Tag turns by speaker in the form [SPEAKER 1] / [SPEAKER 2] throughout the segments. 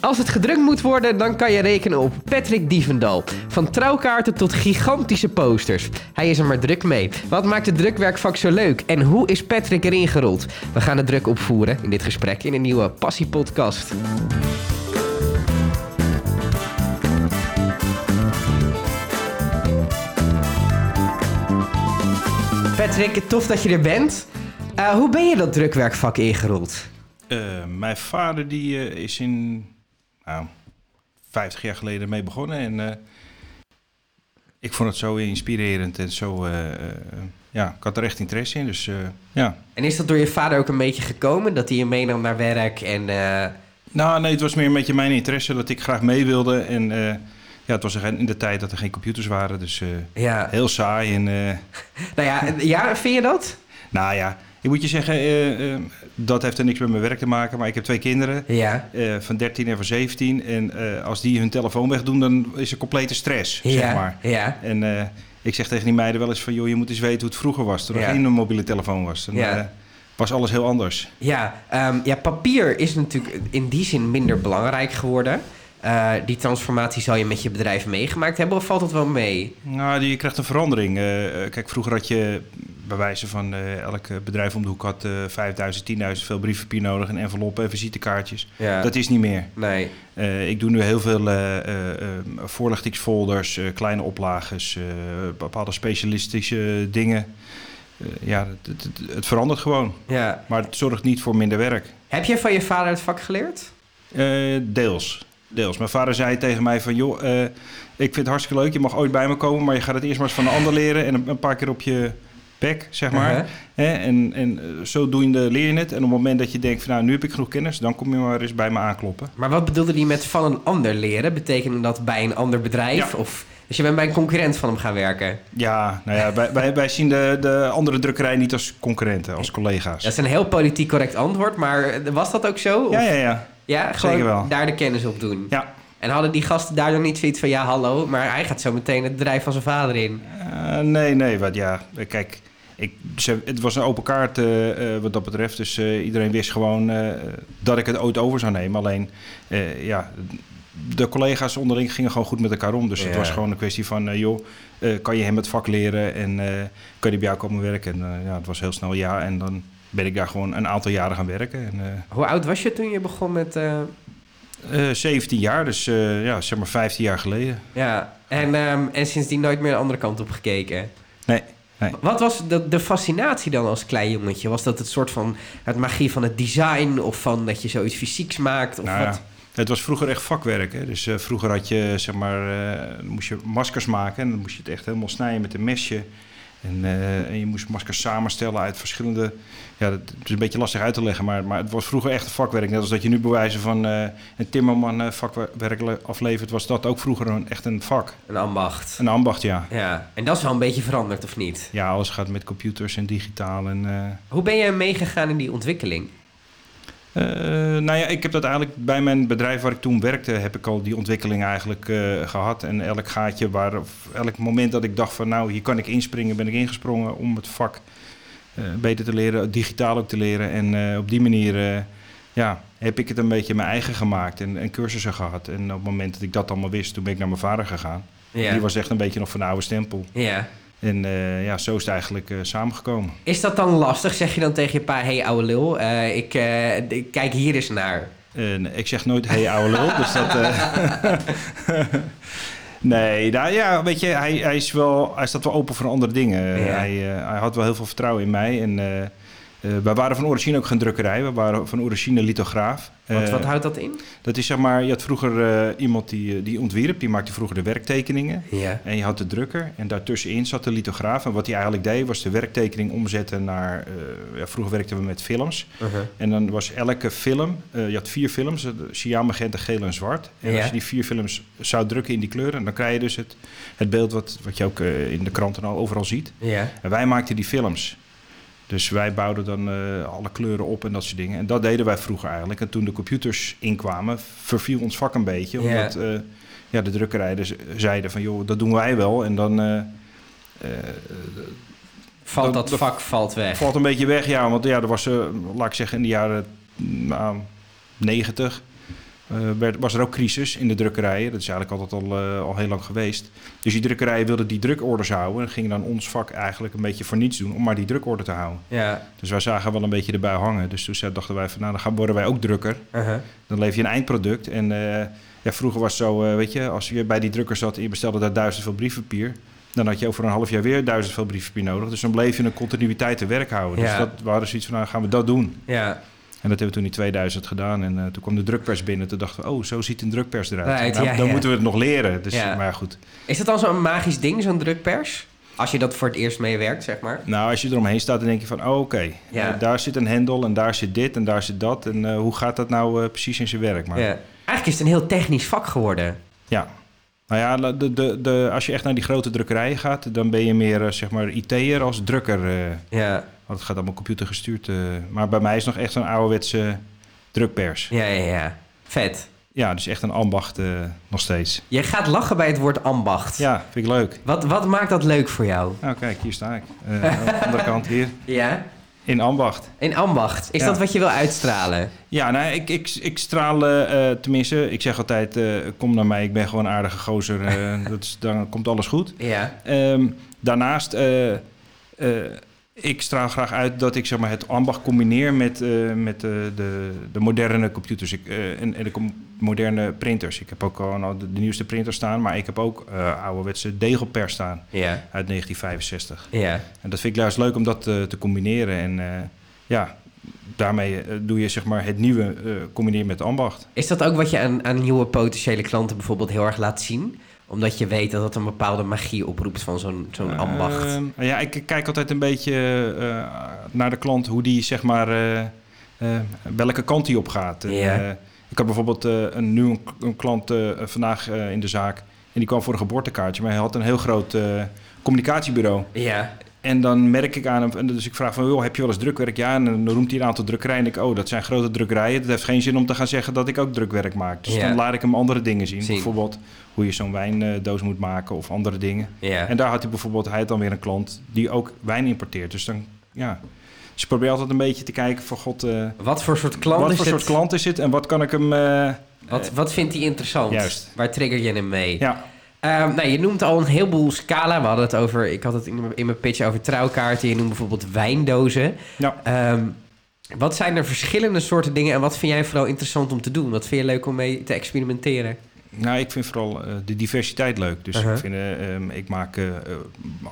[SPEAKER 1] Als het gedrukt moet worden, dan kan je rekenen op Patrick Dievendal. Van trouwkaarten tot gigantische posters. Hij is er maar druk mee. Wat maakt het drukwerkvak zo leuk? En hoe is Patrick erin gerold? We gaan de druk opvoeren in dit gesprek in een nieuwe Passie-podcast. Patrick, tof dat je er bent. Uh, hoe ben je dat drukwerkvak ingerold?
[SPEAKER 2] Uh, mijn vader die, uh, is in nou, 50 jaar geleden mee begonnen. En ik vond het zo inspirerend en zo... ja, ik had er echt interesse in, dus ja.
[SPEAKER 1] En is dat door je vader ook een beetje gekomen? Dat hij je meenam naar werk en...
[SPEAKER 2] Nou, nee, het was meer een beetje mijn interesse dat ik graag mee wilde. En ja, het was in de tijd dat er geen computers waren, dus ja. heel saai. En,
[SPEAKER 1] nou ja, ja, vind je dat?
[SPEAKER 2] Nou ja, ik moet je zeggen, uh, uh, dat heeft er niks met mijn werk te maken. Maar ik heb twee kinderen
[SPEAKER 1] ja.
[SPEAKER 2] uh, van 13 en van 17. En als die hun telefoon wegdoen, dan is er complete stress,
[SPEAKER 1] ja.
[SPEAKER 2] zeg maar.
[SPEAKER 1] Ja.
[SPEAKER 2] En ik zeg tegen die meiden wel eens van... joh, je moet eens weten hoe het vroeger was. Toen er geen mobiele telefoon was. Dan, ja. was alles heel anders.
[SPEAKER 1] Ja, um, ja, papier is natuurlijk in die zin minder belangrijk geworden... Uh, die transformatie zal je met je bedrijf meegemaakt hebben of valt dat wel mee?
[SPEAKER 2] Nou, je krijgt een verandering. Uh, kijk, vroeger had je bij wijze van uh, elk bedrijf om de hoek had 5000, 10.000 veel briefpapier nodig en enveloppen en visitekaartjes.
[SPEAKER 1] Ja.
[SPEAKER 2] Dat is niet meer.
[SPEAKER 1] Nee.
[SPEAKER 2] ik doe nu heel veel voorlichtingsfolders, kleine oplages, bepaalde specialistische dingen. ja, het, het, het, verandert gewoon.
[SPEAKER 1] Ja.
[SPEAKER 2] Maar het zorgt niet voor minder werk.
[SPEAKER 1] Heb je van je vader het vak geleerd?
[SPEAKER 2] deels. Deels. Mijn vader zei tegen mij van, joh, uh, ik vind het hartstikke leuk. Je mag ooit bij me komen, maar je gaat het eerst maar eens van een ander leren. En een, paar keer op je bek, zeg maar. -huh. En, en uh, zodoende leer je het. En op het moment dat je denkt van, nou, nu heb ik genoeg kennis... dan kom je maar eens bij me aankloppen.
[SPEAKER 1] Maar wat bedoelde hij met van een ander leren? Betekende dat bij een ander bedrijf?
[SPEAKER 2] Ja.
[SPEAKER 1] Of... Dus je bent bij een concurrent van hem gaan werken?
[SPEAKER 2] Ja, nou ja, wij, wij, wij zien de, de andere drukkerij niet als concurrenten, als collega's.
[SPEAKER 1] Dat is een heel politiek correct antwoord, maar was dat ook zo?
[SPEAKER 2] Of? Ja, ja, ja.
[SPEAKER 1] Ja, gewoon
[SPEAKER 2] wel.
[SPEAKER 1] daar de kennis op doen.
[SPEAKER 2] Ja.
[SPEAKER 1] En hadden die gasten daar dan niet zoiets van... ja, hallo, maar hij gaat zo meteen het bedrijf van zijn vader in?
[SPEAKER 2] Uh, nee, nee, wat ja, kijk... Ik, ze, het was een open kaart uh, uh, wat dat betreft. Dus uh, iedereen wist gewoon dat ik het ooit over zou nemen. Alleen, ja, de collega's onderling gingen gewoon goed met elkaar om. Dus
[SPEAKER 1] Ja.
[SPEAKER 2] het was gewoon een kwestie van, joh, kan je hem het vak leren en kan hij bij jou komen werken? En ja, het was heel snel ja. En dan ben ik daar gewoon een aantal jaren gaan werken. En,
[SPEAKER 1] Hoe oud was je toen je begon met...
[SPEAKER 2] Uh, 17 jaar, dus uh, ja, zeg maar 15 jaar geleden.
[SPEAKER 1] Ja, en, um, en sindsdien nooit meer de andere kant op gekeken?
[SPEAKER 2] Nee. Nee.
[SPEAKER 1] Wat was de, de fascinatie dan als klein jongetje? Was dat het soort van het magie van het design of van dat je zoiets fysieks maakt? Of
[SPEAKER 2] nou,
[SPEAKER 1] wat?
[SPEAKER 2] Ja. Het was vroeger echt vakwerk. Hè? Dus uh, vroeger had je, zeg maar, moest je maskers maken en dan moest je het echt helemaal snijden met een mesje. En, en je moest maskers samenstellen uit verschillende ja, het is een beetje lastig uit te leggen, maar, maar het was vroeger echt vakwerk. Net als dat je nu bewijzen van uh, een timmerman uh, vakwerk aflevert, was dat ook vroeger een, echt een vak.
[SPEAKER 1] Een ambacht.
[SPEAKER 2] Een ambacht, ja.
[SPEAKER 1] Ja, en dat is wel een beetje veranderd, of niet?
[SPEAKER 2] Ja, alles gaat met computers en digitaal. En, uh...
[SPEAKER 1] Hoe ben je meegegaan in die ontwikkeling?
[SPEAKER 2] Nou ja, ik heb dat eigenlijk bij mijn bedrijf waar ik toen werkte, heb ik al die ontwikkeling eigenlijk gehad. En elk gaatje, waar, of elk moment dat ik dacht van nou, hier kan ik inspringen, ben ik ingesprongen om het vak uh, beter te leren, digitaal ook te leren. En op die manier ja, heb ik het een beetje mijn eigen gemaakt en, en, cursussen gehad. En op het moment dat ik dat allemaal wist, toen ben ik naar mijn vader gegaan.
[SPEAKER 1] Ja.
[SPEAKER 2] Die was echt een beetje nog van de oude stempel.
[SPEAKER 1] Ja.
[SPEAKER 2] En ja, zo is het eigenlijk samengekomen.
[SPEAKER 1] Is dat dan lastig? Zeg je dan tegen je pa, hey ouwe lul, ik, ik, kijk hier eens naar.
[SPEAKER 2] nee, ik zeg nooit hey ouwe lul, dus dat... Nee, nou ja, weet je, hij, hij, is wel, hij staat wel open voor andere dingen.
[SPEAKER 1] Ja.
[SPEAKER 2] Hij, hij, had wel heel veel vertrouwen in mij. En, uh, uh, wij waren van origine ook geen drukkerij. We waren van origine lithograaf.
[SPEAKER 1] Wat, wat houdt dat in?
[SPEAKER 2] Dat is zeg maar, je had vroeger iemand die, die ontwierp. Die maakte vroeger de werktekeningen.
[SPEAKER 1] Ja.
[SPEAKER 2] En je had de drukker. En daartussenin zat de lithograaf. En wat hij eigenlijk deed, was de werktekening omzetten naar... ja, vroeger werkten we met films.
[SPEAKER 1] -huh.
[SPEAKER 2] En dan was elke film... je had vier films. Cyan, magenta, geel en zwart. En
[SPEAKER 1] ja.
[SPEAKER 2] als je die vier films zou drukken in die kleuren... dan krijg je dus het, het beeld wat, wat je ook in de kranten al overal ziet.
[SPEAKER 1] Ja.
[SPEAKER 2] En wij maakten die films. Dus wij bouwden dan uh, alle kleuren op en dat soort dingen. En dat deden wij vroeger eigenlijk. En toen de computers inkwamen, verviel ons vak een beetje. Omdat uh, ja, de drukkerijen zeiden van, joh, dat doen wij wel. En dan... Uh,
[SPEAKER 1] valt dat, dat vak valt weg?
[SPEAKER 2] Valt een beetje weg, ja. Want ja, er was, laat ik zeggen, in de jaren nou, 90... eh, werd, was er ook crisis in de drukkerijen. Dat is eigenlijk altijd al, eh, al heel lang geweest. Dus die drukkerijen wilden die drukorders houden. En gingen dan ons vak eigenlijk een beetje voor niets doen om maar die drukorder te houden.
[SPEAKER 1] Ja.
[SPEAKER 2] Dus wij zagen wel een beetje erbij hangen. Dus toen dachten wij van nou, dan gaan, worden wij ook drukker.
[SPEAKER 1] Uh-huh.
[SPEAKER 2] Dan leef je een eindproduct. En eh, ja, vroeger was het zo, weet je, als je bij die drukker zat en je bestelde daar duizend veel briefpapier. Dan had je over een half jaar weer duizend veel briefpapier nodig. Dus dan bleef je een continuïteit te werk houden.
[SPEAKER 1] Ja.
[SPEAKER 2] Dus dat, we hadden zoiets van, nou gaan we dat doen.
[SPEAKER 1] Ja.
[SPEAKER 2] En dat hebben we toen in 2000 gedaan. En eh, toen kwam de drukpers binnen. Toen dachten we, oh, zo ziet een drukpers eruit.
[SPEAKER 1] Right,
[SPEAKER 2] nou,
[SPEAKER 1] ja,
[SPEAKER 2] dan
[SPEAKER 1] ja.
[SPEAKER 2] moeten we het nog leren. Dus,
[SPEAKER 1] Ja.
[SPEAKER 2] Maar goed.
[SPEAKER 1] Is dat dan zo'n magisch ding, zo'n drukpers? Als je dat voor het eerst meewerkt, zeg maar.
[SPEAKER 2] Nou, als je eromheen staat, dan denk je van, oh, oké.
[SPEAKER 1] Ja.
[SPEAKER 2] eh, daar zit een hendel en daar zit dit en daar zit dat. En eh, hoe gaat dat nou precies in zijn werk? Maar,
[SPEAKER 1] Ja. Eigenlijk is het een heel technisch vak geworden.
[SPEAKER 2] Ja. Nou ja, de, de, de, als je echt naar die grote drukkerijen gaat, dan ben je meer zeg maar IT'er als drukker.
[SPEAKER 1] Ja.
[SPEAKER 2] Want het gaat allemaal computergestuurd. eh. maar bij mij is het nog echt zo'n ouderwetse drukpers.
[SPEAKER 1] Ja, ja, ja. Vet.
[SPEAKER 2] Ja, dus echt een ambacht eh, nog steeds.
[SPEAKER 1] Je gaat lachen bij het woord ambacht.
[SPEAKER 2] Ja, vind ik leuk.
[SPEAKER 1] Wat, wat maakt dat leuk voor jou?
[SPEAKER 2] Nou, kijk, hier sta ik. Eh, aan de andere kant hier.
[SPEAKER 1] Ja.
[SPEAKER 2] In ambacht.
[SPEAKER 1] In ambacht. Is
[SPEAKER 2] Ja.
[SPEAKER 1] dat wat je wil uitstralen?
[SPEAKER 2] Ja, nou, ik, ik, ik straal, tenminste, ik zeg altijd, kom naar mij, ik ben gewoon een aardige gozer. dat is, dan komt alles goed.
[SPEAKER 1] Ja.
[SPEAKER 2] Ehm, daarnaast, ik straal graag uit dat ik zeg maar, het ambacht combineer met, eh, met eh, de, de moderne computers ik, eh, en, en de moderne printers. Ik heb ook al nou, de, de nieuwste printer staan, maar ik heb ook ouderwetse degelpers staan
[SPEAKER 1] Ja.
[SPEAKER 2] uit 1965.
[SPEAKER 1] Ja.
[SPEAKER 2] En dat vind ik juist leuk om dat te combineren. En ja, daarmee doe je zeg maar, het nieuwe combineren met ambacht.
[SPEAKER 1] Is dat ook wat je aan, aan nieuwe potentiële klanten bijvoorbeeld heel erg laat zien? Omdat je weet dat het een bepaalde magie oproept van zo'n zo'n ambacht.
[SPEAKER 2] Ehm, ja, ik kijk altijd een beetje eh, naar de klant, hoe die zeg maar, eh, eh, welke kant die op gaat. Ik had bijvoorbeeld een, nu een, klant vandaag in de zaak en die kwam voor een geboortekaartje, maar hij had een heel groot communicatiebureau.
[SPEAKER 1] ja.
[SPEAKER 2] En dan merk ik aan hem, dus ik vraag van, joh, heb je wel eens drukwerk? Ja, en dan noemt hij een aantal drukkerijen. En ik, oh, dat zijn grote drukkerijen. Het heeft geen zin om te gaan zeggen dat ik ook drukwerk maak. Dus
[SPEAKER 1] Ja.
[SPEAKER 2] dan laat ik hem andere dingen zien. Bijvoorbeeld hoe je zo'n wijndoos moet maken of andere dingen.
[SPEAKER 1] Ja.
[SPEAKER 2] En daar had hij bijvoorbeeld, hij had dan weer een klant die ook wijn importeert. Dus dan, ja. Dus ik probeer altijd een beetje te kijken van, god, eh,
[SPEAKER 1] Wat voor soort klant
[SPEAKER 2] wat
[SPEAKER 1] is
[SPEAKER 2] voor
[SPEAKER 1] het?
[SPEAKER 2] soort klant is het? En wat kan ik hem... eh,
[SPEAKER 1] Wat, wat vindt hij interessant?
[SPEAKER 2] Juist.
[SPEAKER 1] Waar trigger je hem mee?
[SPEAKER 2] ja,
[SPEAKER 1] Ehm, nou, je noemt al een heleboel scala. We hadden het over, ik had het in, mijn- in mijn pitch over trouwkaarten. Je noemt bijvoorbeeld wijndozen.
[SPEAKER 2] ja.
[SPEAKER 1] Ehm, wat zijn er verschillende soorten dingen en wat vind jij vooral interessant om te doen? Wat vind je leuk om mee te experimenteren?
[SPEAKER 2] Nou, ik vind vooral eh, de diversiteit leuk. Dus
[SPEAKER 1] Uh-huh.
[SPEAKER 2] ik, vind, eh, ehm, ik maak eh,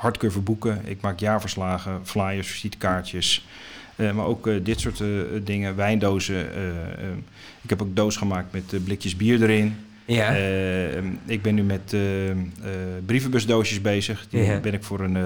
[SPEAKER 2] hardcover boeken, ik maak jaarverslagen, flyers, visitekaartjes. eh, maar ook dit soort eh, dingen, wijndozen. eh, ehm, ik heb ook doos gemaakt met blikjes bier erin.
[SPEAKER 1] Ja.
[SPEAKER 2] Ehm, ik ben nu met eh, eh, brievenbusdoosjes bezig. Die
[SPEAKER 1] Ja.
[SPEAKER 2] ben ik voor een eh,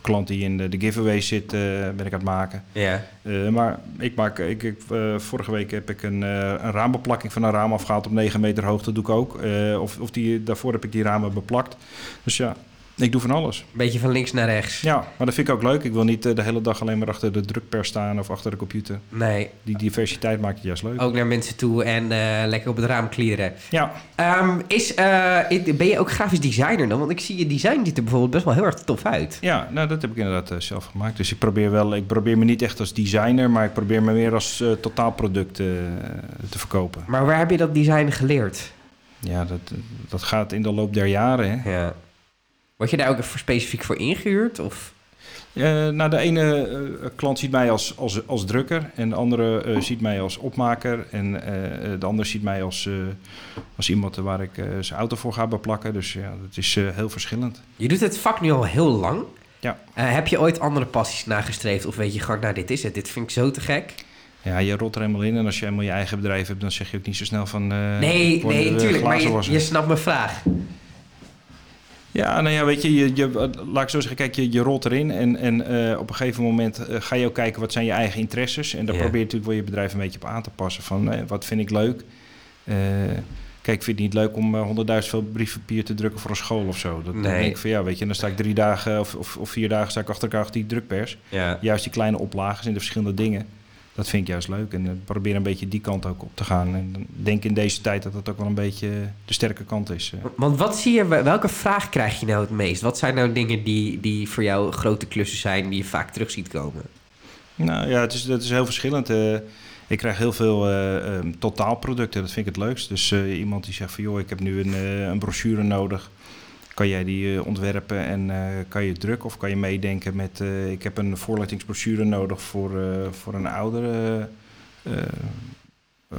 [SPEAKER 2] klant die in de, de giveaway zit, eh, ben ik aan het maken.
[SPEAKER 1] ja.
[SPEAKER 2] Maar ik maak, ik, ik, vorige week heb ik een, een raambeplakking van een raam afgehaald op 9 meter hoogte. Doe ik ook. Of, of die, daarvoor heb ik die ramen beplakt. Dus ja, ik doe van alles.
[SPEAKER 1] Beetje van links naar rechts.
[SPEAKER 2] Ja, maar dat vind ik ook leuk. Ik wil niet eh, de hele dag alleen maar achter de drukpers staan of achter de computer.
[SPEAKER 1] Nee,
[SPEAKER 2] Die diversiteit maakt het juist leuk.
[SPEAKER 1] ook naar mensen toe en eh, lekker op het raam klieren.
[SPEAKER 2] Ja,
[SPEAKER 1] Ehm, is, eh, ben je ook grafisch designer dan? Want ik zie je design ziet er bijvoorbeeld best wel heel erg tof uit.
[SPEAKER 2] ja nou, dat heb ik inderdaad zelf gemaakt. Dus ik probeer wel, ik probeer me niet echt als designer, maar ik probeer me meer als totaalproduct te verkopen.
[SPEAKER 1] Maar waar heb je dat design geleerd?
[SPEAKER 2] Ja, dat, dat gaat in de loop der jaren. Hè.
[SPEAKER 1] Ja. Word je daar ook voor specifiek voor ingehuurd? Of?
[SPEAKER 2] Eh, nou, de ene eh, klant ziet mij als, als, als drukker en de andere eh, ziet mij als opmaker. En de ander ziet mij als, als iemand waar ik zijn auto voor ga beplakken. Dus ja, dat is heel verschillend.
[SPEAKER 1] Je doet het vak nu al heel lang.
[SPEAKER 2] Ja.
[SPEAKER 1] Heb je ooit andere passies nagestreefd? Of weet je gewoon, nou dit is het, dit vind ik zo te gek?
[SPEAKER 2] Ja, je rolt er helemaal in en als je helemaal je eigen bedrijf hebt, dan zeg je ook niet zo snel van...
[SPEAKER 1] nee, nee, natuurlijk. Maar je, je snapt mijn vraag.
[SPEAKER 2] Ja, nou ja, weet je, je, je laat ik zo zeggen, kijk, je, je rolt erin en, en eh, op een gegeven moment eh, ga je ook kijken wat zijn je eigen interesses. En daar probeer je natuurlijk wel je bedrijf een beetje op aan te passen van eh, wat vind ik leuk. Kijk, ik vind het niet leuk om honderdduizend veel briefpapier te drukken voor een school of zo. Dat,
[SPEAKER 1] Nee.
[SPEAKER 2] denk ik van ja, weet je, dan sta ik drie dagen of, of, of vier dagen sta ik achter elkaar achter die drukpers. Juist die kleine oplagen in de verschillende dingen. Dat vind ik juist leuk. En ik probeer een beetje die kant ook op te gaan. En dan denk in deze tijd dat dat ook wel een beetje de sterke kant is. eh.
[SPEAKER 1] Want wat zie je, welke vraag krijg je nou het meest? Wat zijn nou dingen die, die voor jou grote klussen zijn die je vaak terug ziet komen?
[SPEAKER 2] Nou ja, het is, dat is heel verschillend. Eh, ik krijg heel veel eh, ehm, totaalproducten. Dat vind ik het leukst. Dus eh, iemand die zegt van joh, ik heb nu een, eh, een brochure nodig. Kan jij die eh, ontwerpen en eh, kan je drukken of kan je meedenken met... eh, ik heb een voorlichtingsbrochure nodig voor, voor een oudere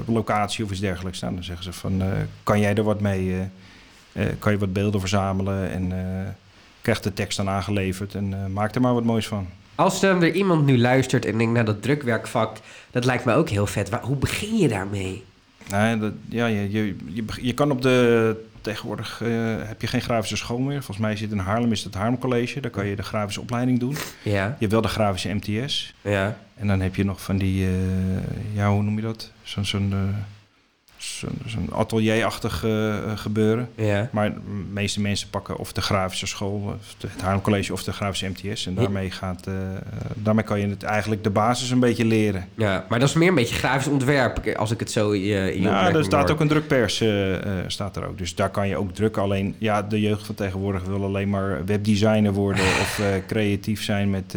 [SPEAKER 2] locatie of iets dergelijks. Nou, dan zeggen ze van, kan jij er wat mee? kan je wat beelden verzamelen en krijgt de tekst dan aangeleverd en maak er maar wat moois van.
[SPEAKER 1] Als er iemand nu luistert en denkt, nou dat drukwerkvak, dat lijkt me ook heel vet. Hoe begin je daarmee?
[SPEAKER 2] Nou, dat, ja, je, je, je, je kan op de... Tegenwoordig eh, heb je geen grafische school meer. Volgens mij zit in Haarlem is het Haarlem College. Daar kan je de grafische opleiding doen. Je
[SPEAKER 1] Ja,
[SPEAKER 2] hebt wel de grafische MTS.
[SPEAKER 1] ja.
[SPEAKER 2] En dan heb je nog van die... eh, ja, hoe noem je dat? Zo'n zo'n eh, zo'n zo'n atelierachtig eh, gebeuren.
[SPEAKER 1] Ja.
[SPEAKER 2] Maar de meeste mensen pakken of de grafische school, of het Haarlem College of de grafische MTS. En daarmee, gaat, eh, daarmee kan je het eigenlijk de basis een beetje leren.
[SPEAKER 1] ja, maar dat is meer een beetje grafisch ontwerp, als ik het zo in je, in je
[SPEAKER 2] Nou, er staat
[SPEAKER 1] hoor.
[SPEAKER 2] ook een drukpers, staat er ook. Dus daar kan je ook drukken. Alleen, ja, de jeugd van tegenwoordig wil alleen maar webdesigner worden of creatief zijn met,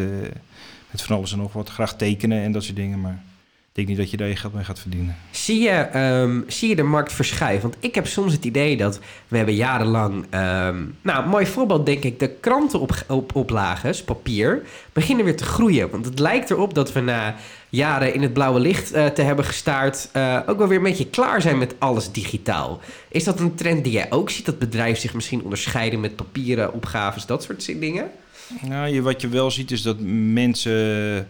[SPEAKER 2] met van alles en nog wat. Graag tekenen en dat soort dingen. Maar denk niet dat je daar je geld mee gaat verdienen.
[SPEAKER 1] Zie je, ehm, zie je de markt verschuiven? Want ik heb soms het idee dat we hebben jarenlang... ehm, nou, een mooi voorbeeld denk ik. De krantenoplages, papier, beginnen weer te groeien. Want het lijkt erop dat we na jaren in het blauwe licht eh, te hebben gestaard... eh, ook wel weer een beetje klaar zijn met alles digitaal. Is dat een trend die jij ook ziet? Dat bedrijven zich misschien onderscheiden met papieren opgaves, dat soort dingen?
[SPEAKER 2] Nou, je, wat je wel ziet is dat mensen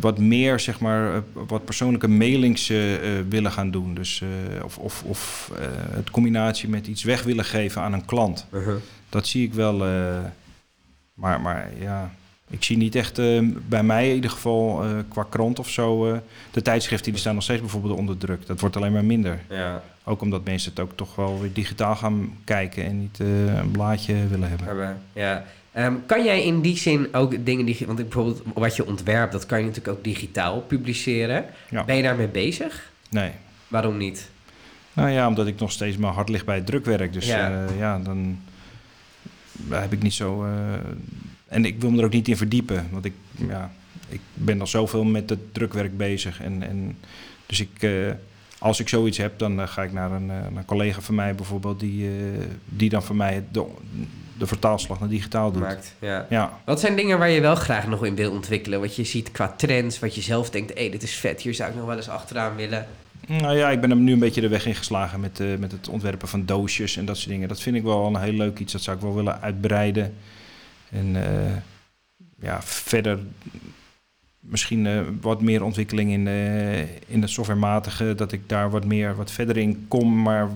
[SPEAKER 2] wat meer, zeg maar, eh, wat persoonlijke mailings eh, eh, willen gaan doen. Dus, eh, of of, of eh, het combinatie met iets weg willen geven aan een klant. Dat zie ik wel. eh, maar, maar ja, ik zie niet echt eh, bij mij in ieder geval eh, qua krant of zo. eh, de tijdschriften die staan nog steeds bijvoorbeeld onder druk. Dat wordt alleen maar minder.
[SPEAKER 1] Ja,
[SPEAKER 2] Ook omdat mensen het ook toch wel weer digitaal gaan kijken en niet eh, een blaadje willen hebben.
[SPEAKER 1] ja. Ehm, kan jij in die zin ook dingen die... Want bijvoorbeeld wat je ontwerpt, dat kan je natuurlijk ook digitaal publiceren.
[SPEAKER 2] Ja.
[SPEAKER 1] Ben je daarmee bezig?
[SPEAKER 2] Nee.
[SPEAKER 1] Waarom niet?
[SPEAKER 2] Nou ja, omdat ik nog steeds mijn hart ligt bij het drukwerk. Dus
[SPEAKER 1] Ja.
[SPEAKER 2] ja, ja dan heb ik niet zo. eh, en ik wil me er ook niet in verdiepen. Want ik, ja, ik ben al zoveel met het drukwerk bezig. En, en dus ik, eh, als ik zoiets heb, dan eh, ga ik naar een, eh, collega van mij bijvoorbeeld, die, eh, die dan voor mij de, de vertaalslag naar digitaal doet.
[SPEAKER 1] Maakt, ja.
[SPEAKER 2] Ja.
[SPEAKER 1] Wat zijn dingen waar je wel graag nog in wil ontwikkelen? Wat je ziet qua trends, wat je zelf denkt... hé, dit is vet, hier zou ik nog wel eens achteraan willen.
[SPEAKER 2] Nou ja, ik ben hem nu een beetje de weg ingeslagen met, eh, met het ontwerpen van doosjes en dat soort dingen. Dat vind ik wel een heel leuk iets. Dat zou ik wel willen uitbreiden. En eh, ja, verder misschien eh, wat meer ontwikkeling in, eh, in het softwarematige. Dat ik daar wat meer, wat verder in kom. Maar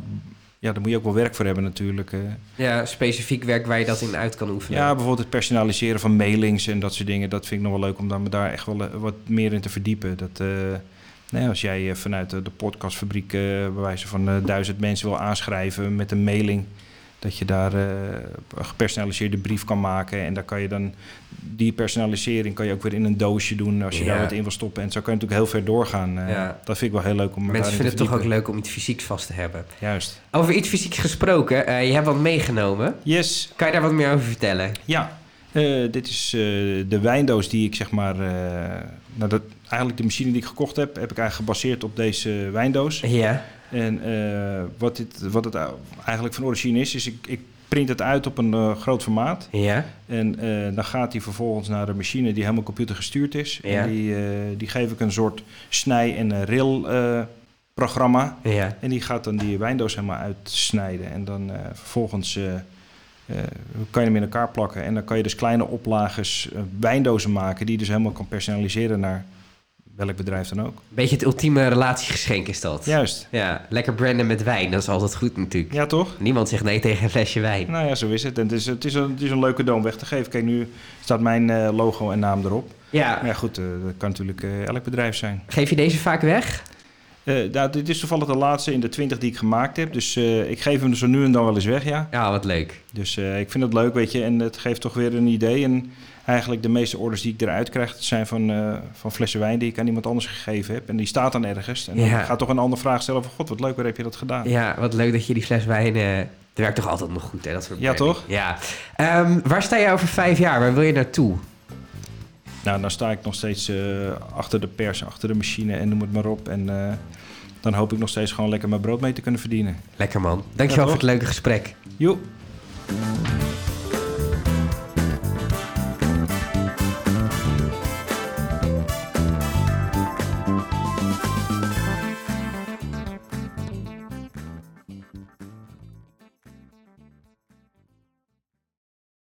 [SPEAKER 2] ja, daar moet je ook wel werk voor hebben natuurlijk.
[SPEAKER 1] Ja, specifiek werk waar je dat in uit kan oefenen.
[SPEAKER 2] Ja, bijvoorbeeld het personaliseren van mailings en dat soort dingen. Dat vind ik nog wel leuk om dan me daar echt wel eh, wat meer in te verdiepen. Dat, eh, nee, als jij eh, vanuit de, podcastfabriek eh, bij wijze van duizend mensen wil aanschrijven met een mailing. Dat je daar eh, een gepersonaliseerde brief kan maken. En daar kan je dan die personalisering kan je ook weer in een doosje doen als je daar wat in wil stoppen. En zo kan je natuurlijk heel ver doorgaan. Eh. Dat vind ik wel heel leuk om me
[SPEAKER 1] Mensen vinden het toch ook leuk om iets fysieks vast te hebben.
[SPEAKER 2] Juist.
[SPEAKER 1] Over iets fysieks gesproken, eh, je hebt wat meegenomen.
[SPEAKER 2] Yes,
[SPEAKER 1] Kan je daar wat meer over vertellen?
[SPEAKER 2] Ja, dit is de wijndoos die ik zeg maar... nou dat, eigenlijk de machine die ik gekocht heb, heb ik eigenlijk gebaseerd op deze wijndoos.
[SPEAKER 1] Ja.
[SPEAKER 2] En eh, wat, dit, wat het eigenlijk van origine is, is ik, ik print het uit op een eh, groot formaat.
[SPEAKER 1] Ja.
[SPEAKER 2] En eh, dan gaat die vervolgens naar een machine die helemaal computergestuurd is.
[SPEAKER 1] Ja.
[SPEAKER 2] En die, die geef ik een soort snij- en rail programma.
[SPEAKER 1] Ja.
[SPEAKER 2] En die gaat dan die wijndoos helemaal uitsnijden. En dan vervolgens kan je hem in elkaar plakken. En dan kan je dus kleine oplages wijndozen maken... die je dus helemaal kan personaliseren naar welk bedrijf dan ook.
[SPEAKER 1] Beetje het ultieme relatiegeschenk is dat.
[SPEAKER 2] Juist.
[SPEAKER 1] Ja, lekker branden met wijn, dat is altijd goed natuurlijk.
[SPEAKER 2] Ja, toch?
[SPEAKER 1] Niemand zegt nee tegen een flesje wijn.
[SPEAKER 2] Nou ja, zo is het. En het is, het is, een, het is een leuke cadeau om weg te geven. Kijk, nu staat mijn eh, logo en naam erop.
[SPEAKER 1] Ja,
[SPEAKER 2] Maar ja, goed, eh, dat kan natuurlijk eh, elk bedrijf zijn.
[SPEAKER 1] geef je deze vaak weg?
[SPEAKER 2] Eh, nou, dit is toevallig de laatste in de 20 die ik gemaakt heb. Dus eh, ik geef hem zo nu en dan wel eens weg, ja.
[SPEAKER 1] Ja, wat leuk.
[SPEAKER 2] Dus eh, ik vind het leuk, weet je. En het geeft toch weer een idee. En eigenlijk de meeste orders die ik eruit krijg... zijn van, van flessen wijn die ik aan iemand anders gegeven heb. En die staat dan ergens. En dan
[SPEAKER 1] Ja.
[SPEAKER 2] gaat toch een andere vraag stellen van... God, wat leuk, waar heb je dat gedaan?
[SPEAKER 1] Ja, wat leuk dat je die fles wijn... het werkt toch altijd nog goed, hè? Dat soort
[SPEAKER 2] Ja, toch?
[SPEAKER 1] Ja. Ehm, waar sta je over vijf jaar? Waar wil je naartoe?
[SPEAKER 2] Nou, dan sta ik nog steeds eh, achter de pers, achter de machine en noem het maar op. En eh, dan hoop ik nog steeds gewoon lekker mijn brood mee te kunnen verdienen.
[SPEAKER 1] Lekker man. Dankjewel
[SPEAKER 2] Ja,
[SPEAKER 1] voor het leuke gesprek.
[SPEAKER 2] Joep.